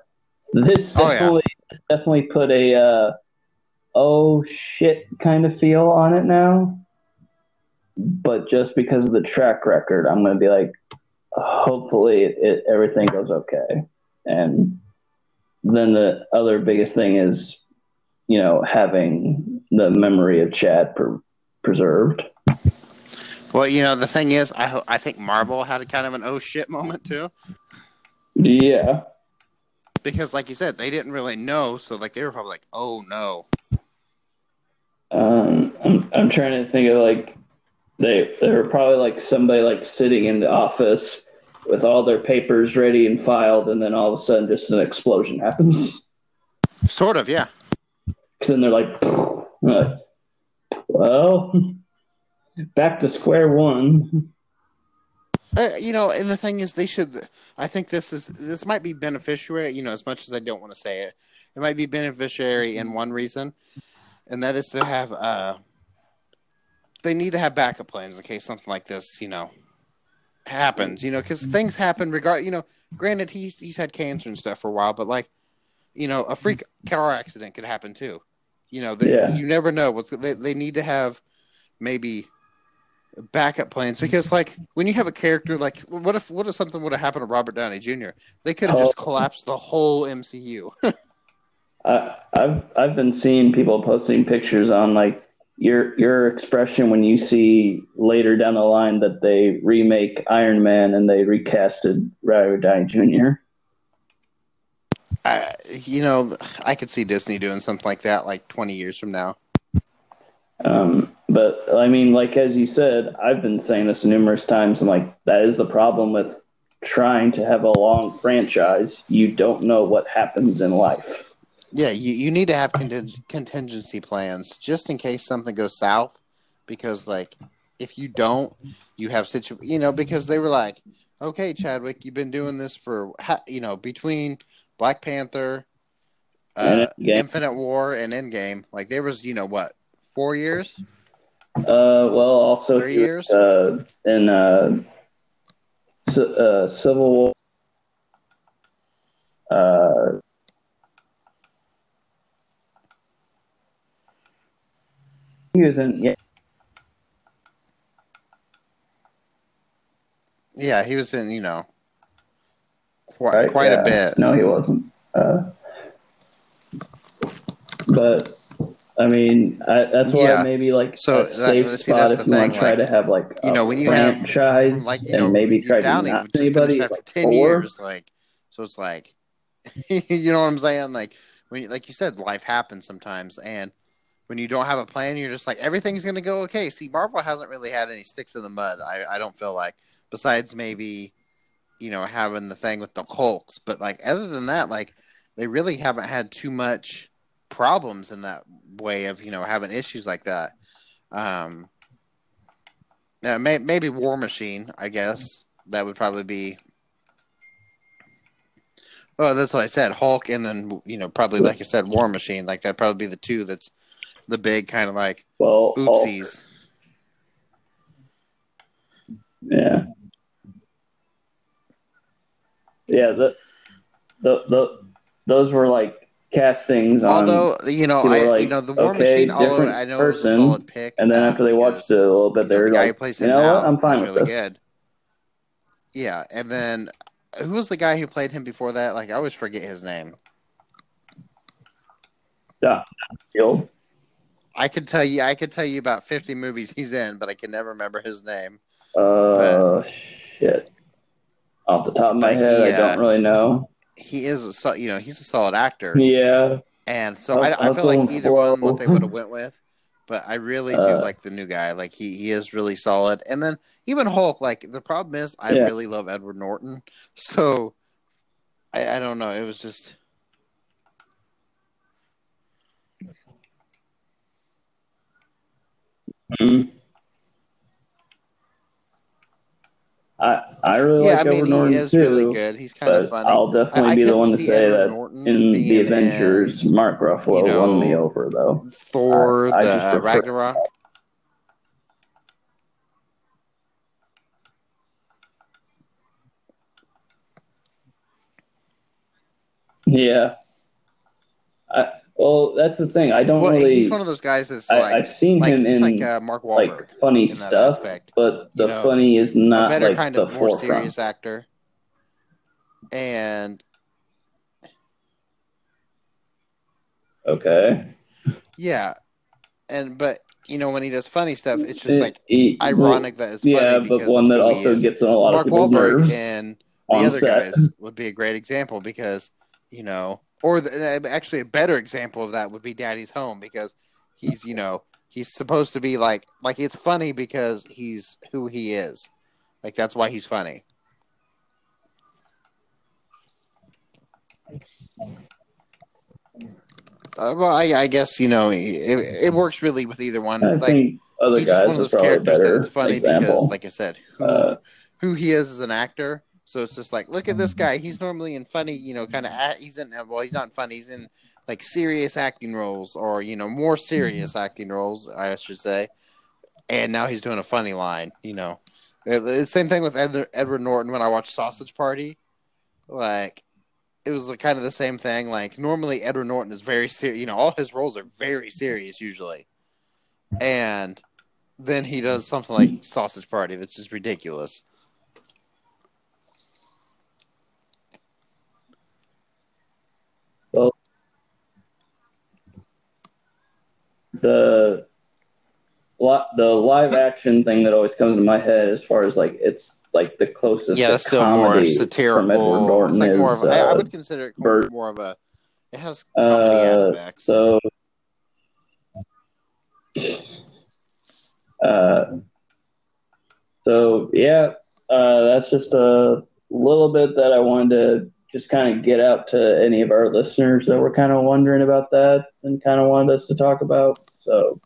This Oh, yeah. definitely, this definitely put a uh, oh shit kind of feel on it now. But just because of the track record, I'm going to be like, hopefully it, it, everything goes okay. And then the other biggest thing is, you know, having the memory of Chad per- preserved. Well, you know, the thing is, I I think Marvel had a kind of an oh shit moment too, Yeah. because like you said, they didn't really know, so like they were probably like, oh no. Um, I'm, I'm trying to think of like they they were probably like somebody like sitting in the office with all their papers ready and filed, and then all of a sudden just an explosion happens. Sort of, yeah. Because then they're like, like, well, back to square one. Uh, you know, and the thing is, they should. I think this is this might be beneficiary. You know, as much as I don't want to say it, it might be beneficiary in one reason, and that is to have. uh They need to have backup plans in case something like this, you know, happens. You know, because things happen. Regard, you know, granted, he's he's had cancer and stuff for a while, but like, you know, a freak car accident could happen too. You know, they, Yeah. you never know what's. They they need to have maybe backup plans because like when you have a character like what if what if something would have happened to Robert Downey Jr. They could have just Oh. collapsed the whole MCU. I, I've I've been seeing people posting pictures on like your your expression when you see later down the line that they remake Iron Man and they recasted Robert Downey Jr. I, you know, I could see Disney doing something like that like 20 years from now. Um, but I mean, like as you said, I've been saying this numerous times. I'm like, that is the problem with trying to have a long franchise. You don't know what happens in life. Yeah, you, you need to have conting- contingency plans just in case something goes south because like if you don't, you have situ you know because they were like, "Okay, Chadwick, you've been doing this for you know, between Black Panther, uh, Endgame. Infinite War and Endgame, like there was, you know, what, 4 years? Uh, well, also Three years? uh, in uh, C- uh, Civil War. Uh, he was in yeah. Yeah, he was in, you know, quite right? quite Yeah. a bit. No, he wasn't. Uh, but I mean, I, that's why Yeah. maybe like So, a that- see, spot if you want to try like, to have like you know, when you have, franchise like you and know, maybe try to not anybody like for ten years, like so it's like you know what I'm saying? Like when you, like you said, life happens sometimes, and when you don't have a plan, you're just like everything's gonna go okay. See, Marvel hasn't really had any sticks in the mud. I I don't feel like besides maybe you know having the thing with the Hulks, but like other than that, like they really haven't had too much problems in that way of you know having issues like that. Um, yeah, may, maybe War Machine, I guess that would probably be. Oh, that's what I said. Hulk, and then you know probably like I said, War Machine. Like that'd probably be the two. That's the big kind of like Well, Hulk, oopsies. yeah, yeah. The, the the those were like castings on. Although you know, I like, you know the War okay, Machine. Although I know it was a person, solid pick, and then after they watched it a little bit, they were the guy who like, plays you him know what? I'm fine with really this. good. Yeah, and then who was the guy who played him before that? Like I always forget his name. Yeah, Shield. I could tell you, I could tell you about fifty movies he's in, but I can never remember his name. Uh, shit. Off the top of my head, he, I don't uh, really know. He is, a, so- you know, he's a solid actor, Yeah, and so I- I, feel like either one what they would have went with, but I really do Uh, like the new guy. Like he, he is really solid, and then even Hulk. Like the problem is, I Yeah. really love Edward Norton, so I, I don't know. It was just Mm. I I really yeah, like I mean, Edward he is too, really good. He's kind of funny. I'll definitely I- I be the one to say Edward that Norton in the Avengers, Mark Ruffalo you know, won me over though. Thor, I- the uh, prefer- Ragnarok. Yeah. I, well, that's the thing. I don't Well, really. he's one of those guys that's like, I've seen like him in like uh, Mark Wahlberg like funny stuff, aspect. but the You know, funny is not a better like kind the of more forefront. serious actor. And Okay. yeah, and but you know when he does funny stuff, it's just It- like it- ironic that it's funny yeah, but one that also gets on a lot Mark of people's Wahlberg nerves and the other set. guys would be a great example because you know, or the, actually a better example of that would be Daddy's Home because he's you know he's supposed to be like like it's funny because he's who he is, like that's why he's funny. Uh, well, I, I guess you know it, it works really with either one. I like think other he's just guys one of those characters that better it's funny example. because, like I said, who Uh, who he is as an actor. So it's just like, look at this guy. He's normally in funny, you know, kind of. He's in well, he's not funny. He's in like serious acting roles, or you know, more serious acting roles, I should say. And now he's doing a funny line. You know, Uh, the same thing with Edward Norton when I watched Sausage Party. Like, it was kind of the same thing. Like normally Edward Norton is very serious. You know, all his roles are very serious usually, and then he does something like Sausage Party that's just ridiculous. The the live action thing that always comes to my head as far as like it's like the closest yeah, that's still more satirical. Norton it's like is, more of a, I I uh, would consider it Bert- more of a. It has comedy uh, aspects. so uh so yeah uh that's just a little bit that I wanted to just kind of get out to any of our listeners that were kind of wondering about that and kind of wanted us to talk about so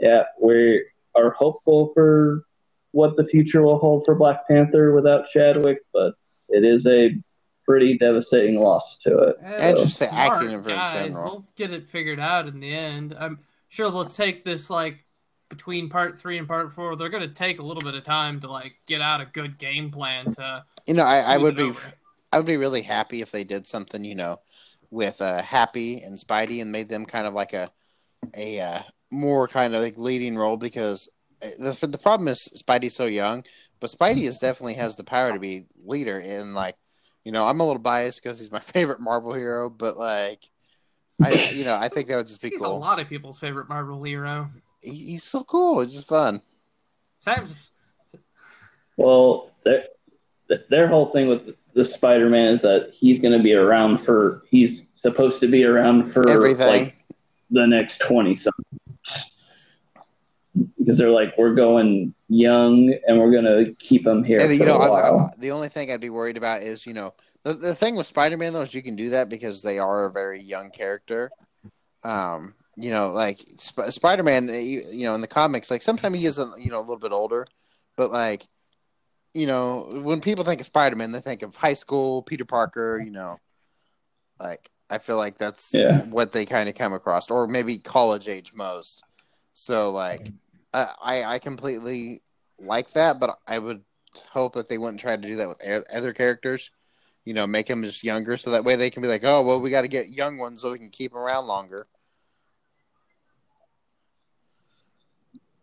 yeah we are hopeful for what the future will hold for Black Panther without Chadwick but it is a pretty devastating loss to it And So- just the Smart acting of it in general. They'll get it figured out in the end. I'm sure they'll take this like between part three and part four. They're going to take a little bit of time to like get out a good game plan to. You know, I, I would be, over. I would be really happy if they did something, you know, with uh, Happy and Spidey and made them kind of like a, a uh, more kind of like leading role because uh, the the problem is Spidey's so young, but Spidey is definitely has the power to be leader in like, you know, I'm a little biased because he's my favorite Marvel hero, but like, I you know I think that would just be He's a lot of people's favorite Marvel hero. He, he's so cool. It's just fun. Sam, Well, their their whole thing with the Spider-Man is that he's going to be around for he's supposed to be around for Everything. like the next twenty something. Because they're like, we're going young and we're going to keep him here And for you know, a I, while. I, the only thing I'd be worried about is, you know, the, the thing with Spider-Man though is you can do that because they are a very young character. Um, you know, like Sp- Spider-Man, you, you know, in the comics, like sometimes he is, a, you know, a little bit older, but like, you know, when people think of Spider-Man, they think of high school Peter Parker. You know, like I feel like that's Yeah. what they kind of come across, or maybe college age most. So like, I I I completely like that, but I would hope that they wouldn't try to do that with other characters. You know, make them just younger, so that way they can be like, oh, well, we got to get young ones so we can keep them around longer.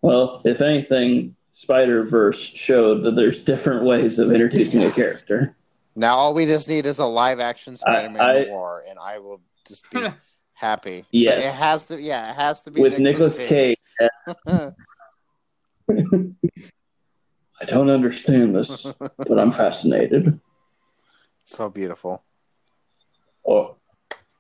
Well, if anything, Spider-Verse showed that there's different ways of introducing a character. Now all we just need is a live action Spider-Man I- Noir, and I will just be happy. Yeah, it has to. Yeah, it has to be With Nicolas Cage. Cage. I don't understand this, but I'm fascinated. so beautiful. Or,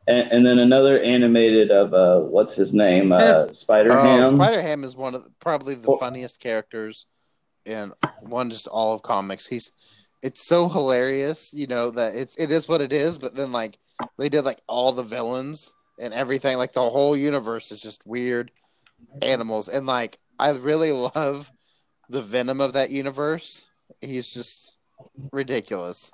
and, and then another animated of uh, what's his name, uh, Spider Oh, Ham. Spider Ham is one of the, probably the Well- funniest characters in one just all of comics. He's it's so hilarious, you know that it's it is what it is. But then like they did like all the villains and everything, like the whole universe is just weird animals, and like I really love the venom of that universe. He's just ridiculous.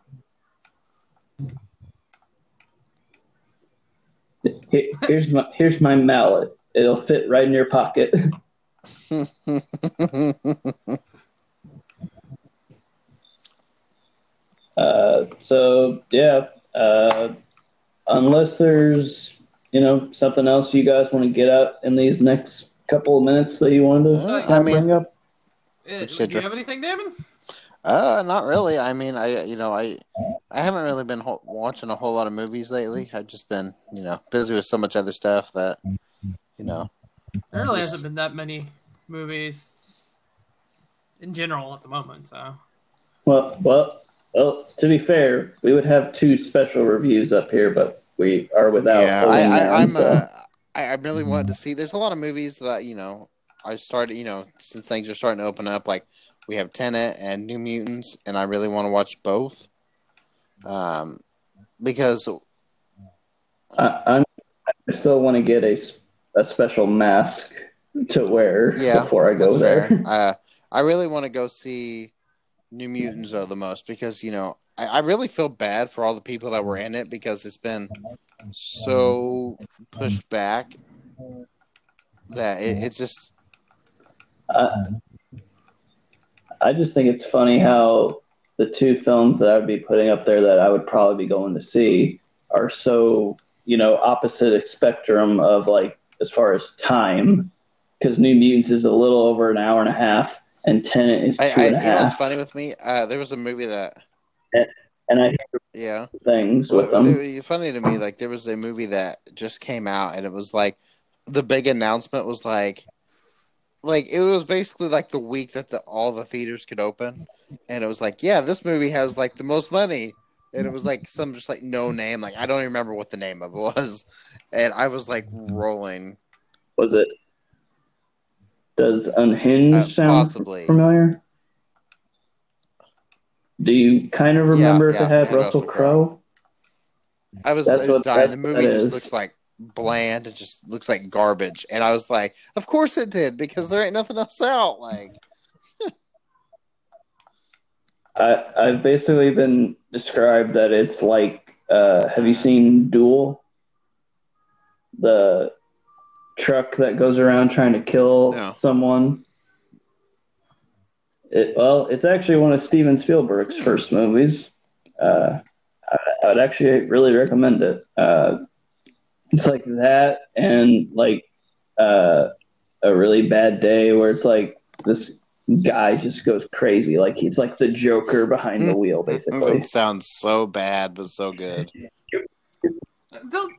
Here- Here's my here's my mallet. It'll fit right in your pocket. Uh, so yeah, uh, unless there's you know something else you guys want to get out in these next couple of minutes that you wanted to Uh, kinda I mean- bring up. Uh, do you have anything, Damon? Uh, not really. I mean, I you know I I haven't really been ho- watching a whole lot of movies lately. I've just been you know busy with so much other stuff that you know. There really Just- hasn't been that many movies in general at the moment. So Well, well, well. To be fair, we would have two special reviews up here, but we are without. yeah, I, I, now, I'm. so- uh, I, I really wanted to see. There's a lot of movies that you know I started you know since things are starting to open up. Like we have Tenet and New Mutants, and I really want to watch both. Um, because I. I still want to get a a special mask to wear yeah, before I go there. fair. Uh, I really want to go see New Mutants though the most because you know I, I really feel bad for all the people that were in it because it's been so pushed back that it, it's just I, I just think it's funny how the two films that I would be putting up there that I would probably be going to see are so you know opposite spectrum of like as far as time. Because New Mutants is a little over an hour and a half and Tenet is two I, I and a know what's funny with me? Uh, there was a movie that and I hear yeah. things Well, with them. funny to me, like there was a movie that just came out, and it was like the big announcement was like, like it was basically like the week that the all the theaters could open, and it was like, yeah, this movie has like the most money, and it was like some just like no name, like I don't even remember what the name of it was, and I was like rolling, Was it? Does Unhinged uh, sound possibly. familiar? Do you kind of remember if yeah, it had had Russell Russell Crowe. Crowe? I was, I was what- dying. The movie just looks like bland. It just looks like garbage, and I was like, of course it did because there ain't nothing else out. Like. I, I've basically been described that it's like, uh, have you seen Duel? The truck that goes around trying to kill No. someone. It, well, it's actually one of Steven Spielberg's first movies. Uh, I, I would actually really recommend it. Uh, it's like that and like uh, a really bad day where it's like this guy just goes crazy. Like he's like the Joker behind the wheel, basically. It sounds so bad, but so good. Don't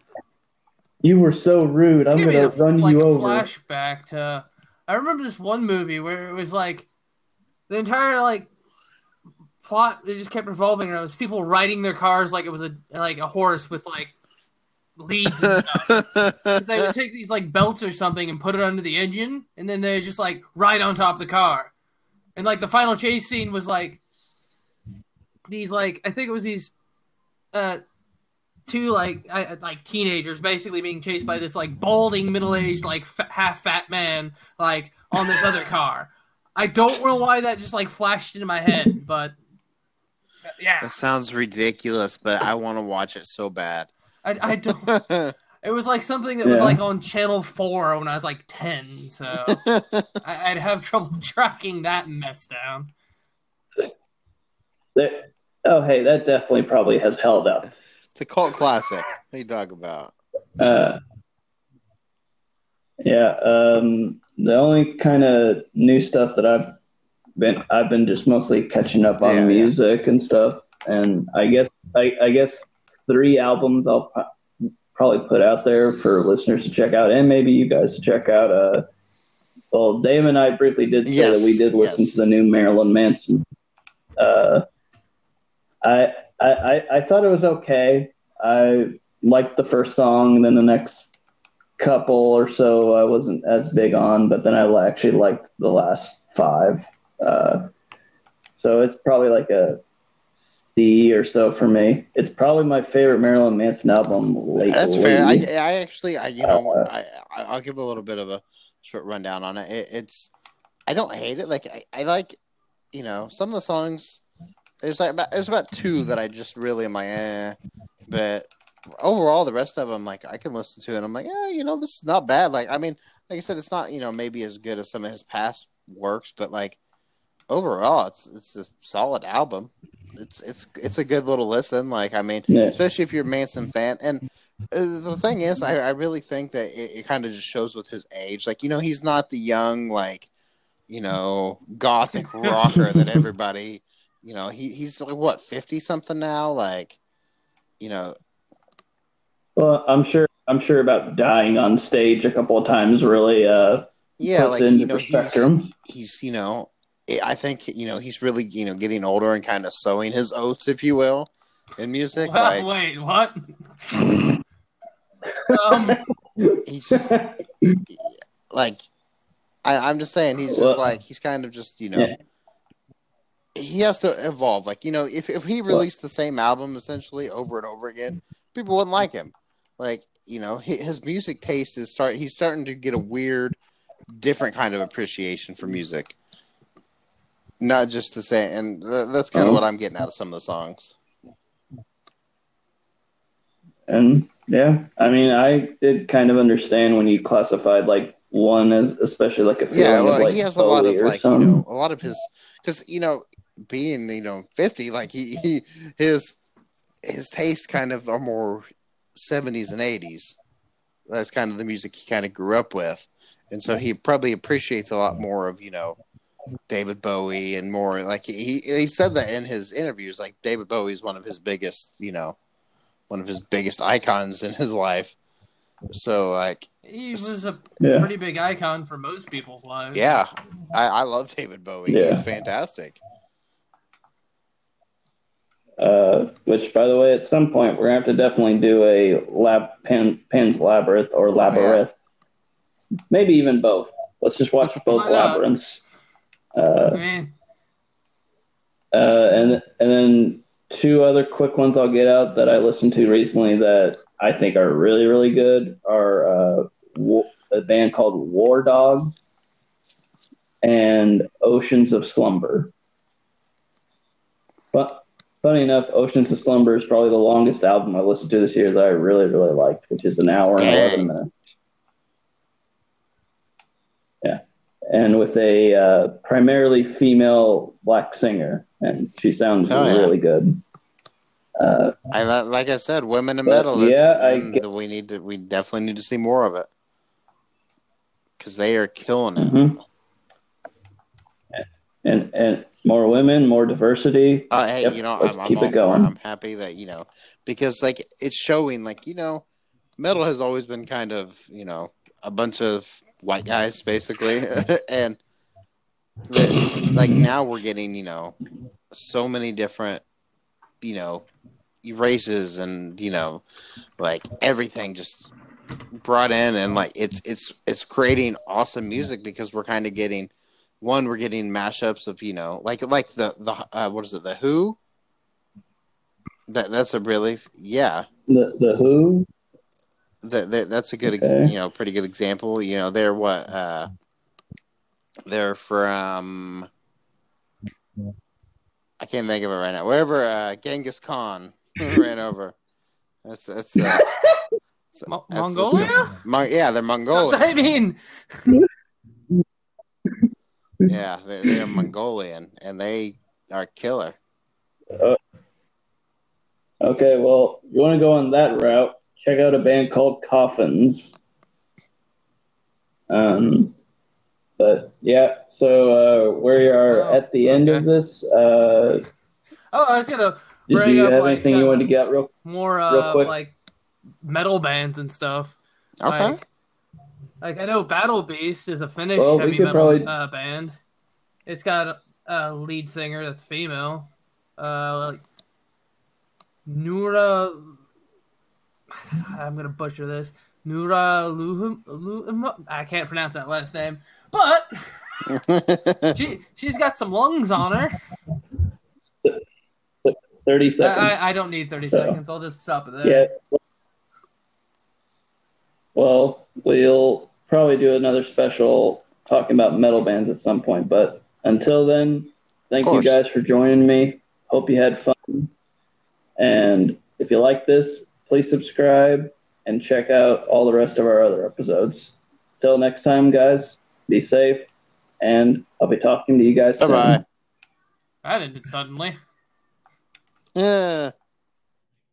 You were so rude. I'm gonna a, run like you a over. flashback to. I remember this one movie where it was like the entire like plot. It just kept revolving around. It was people riding their cars like it was a like a horse with like leads and stuff. 'Cause they would take these like belts or something and put it under the engine, and then they just like ride on top of the car. And like the final chase scene was like these like I think it was these uh two like I, like teenagers basically being chased by this like balding middle aged like f- half fat man like on this other car. I don't know why that just like flashed into my head, but yeah, That sounds ridiculous, but I want to watch it so bad. I, I don't. It was like something that was like on Channel Four when I was like ten, so I, I'd have trouble tracking that mess down. That- oh, hey, that definitely probably has held up. it's a cult classic. What are you talking about? Uh, yeah. Um, the only kind of new stuff that I've been I've been just mostly catching up on Yeah, yeah. music and stuff, and I guess I, I guess three albums I'll pro- probably put out there for listeners to check out, and maybe you guys to check out. Uh, well, Dave and I briefly did say Yes, that we did listen yes. to the new Marilyn Manson. Uh, I, I I I thought it was okay. I liked the first song, and then the next couple or so I wasn't as big on, but then I actually liked the last five. Uh, so it's probably like a C or so for me. It's probably my favorite Marilyn Manson album lately. That's fair. I, I actually, I you know, I, I I'll give a little bit of a short rundown on it. it it's I don't hate it. Like I, I like you know, some of the songs. There's like about there's about two that I just really am like, eh. But overall, the rest of them, like I can listen to, it and I'm like, yeah, you know, this is not bad. Like I mean, like I said, it's not you know maybe as good as some of his past works, but like overall, it's it's a solid album. It's it's it's a good little listen. Like I mean, Yeah. especially if you're a Manson fan. And uh, the thing is, I, I really think that it, it kind of just shows with his age. Like you know, he's not the young like you know gothic rocker that everybody you know. He he's like what fifty something now. Like you know, Well, I'm sure. I'm sure about dying on stage a couple of times really uh, yeah, like you know, he's he's you know. I think you know he's really you know getting older and kind of sowing his oats, if you will, in music. Well, Like wait, what? um, he's just like I, I'm just saying he's just Well- like he's kind of just you know Yeah. he has to evolve. Like you know if if he released the same album essentially over and over again, people wouldn't like him. Like you know hi- his music taste is start he's starting to get a weird, different kind of appreciation for music. Not just the same, and th- that's kind of Oh. what I'm getting out of some of the songs. And yeah, I mean, I did kind of understand when you classified like one as especially like a Yeah, well, of like he has a lot of like you something. know a lot of his because you know being you know fifty like he, he his his taste kind of are more seventies and eighties. That's kind of the music he kind of grew up with, and so he probably appreciates a lot more of you know David Bowie and more like he he said that in his interviews like David Bowie is one of his biggest you know one of his biggest icons in his life. So like he was a Yeah, pretty big icon for most people's lives. yeah, I, I love David Bowie. Yeah. He's fantastic. uh, which by the way, at some point we're gonna have to definitely do a lab Pan, Pan's Labyrinth or yeah. Labyrinth, maybe even both. Let's just watch both Why not? labyrinths. Uh, uh, and and then two other quick ones I'll get out that I listened to recently that I think are really really good are uh, a band called War Dogs and Oceans of Slumber. But funny enough, Oceans of Slumber is probably the longest album I listened to this year that I really really liked, which is an hour and eleven minutes. Yeah, and with a uh, primarily female black singer, and she sounds Oh, yeah. really good. Uh, I like I said, women in metal. Yeah, I get- we need to. We definitely need to see more of it because they are killing it. mhm. And and more women, more diversity. Uh, hey, Yep, you know, I'm, I'm keep all it going. I'm happy that you know because like it's showing. Like you know, metal has always been kind of you know a bunch of white guys basically, and the, like now we're getting you know so many different you know races and you know like everything just brought in and like it's it's it's creating awesome music because we're kind of getting one we're getting mashups of you know like like the the uh, what is it the who? That that's a really yeah. The the Hu. That, that that's a good ex Okay. you know pretty good example. You know they're what uh they're from I can't think of it right now. Wherever uh Genghis Khan. Ran over? That's that's uh that's- Mo- that's just- Mongolia? Mon- yeah they're Mongolian. I mean, yeah they're, they're Mongolian and they are killer. Okay, well, you want to go on that route? Check out a band called Coffins. Um, but yeah, so uh, we are Oh, at the end of this. Uh, oh, I was gonna did Bring you up, have like, anything you uh, wanted to get real? more Real uh quick. like metal bands and stuff. okay Like, like I know Battle Beast is a Finnish Well, heavy metal probably- uh, band. It's got a lead singer that's female. Uh, like Noora. I'm gonna butcher this. Noora Luhum. Luhum I can't pronounce that last name, but she she's got some lungs on her. Thirty I, seconds. I, I don't need 30 So- seconds. I'll just stop it there. Yeah. Well, we'll probably do another special talking about metal bands at some point. But until then, Thank you guys for joining me. Hope you had fun. And if you like this, Please subscribe and check out all the rest of our other episodes. Till next time, guys, be safe, and I'll be talking to you guys Bye-bye. soon. That ended suddenly. Yeah.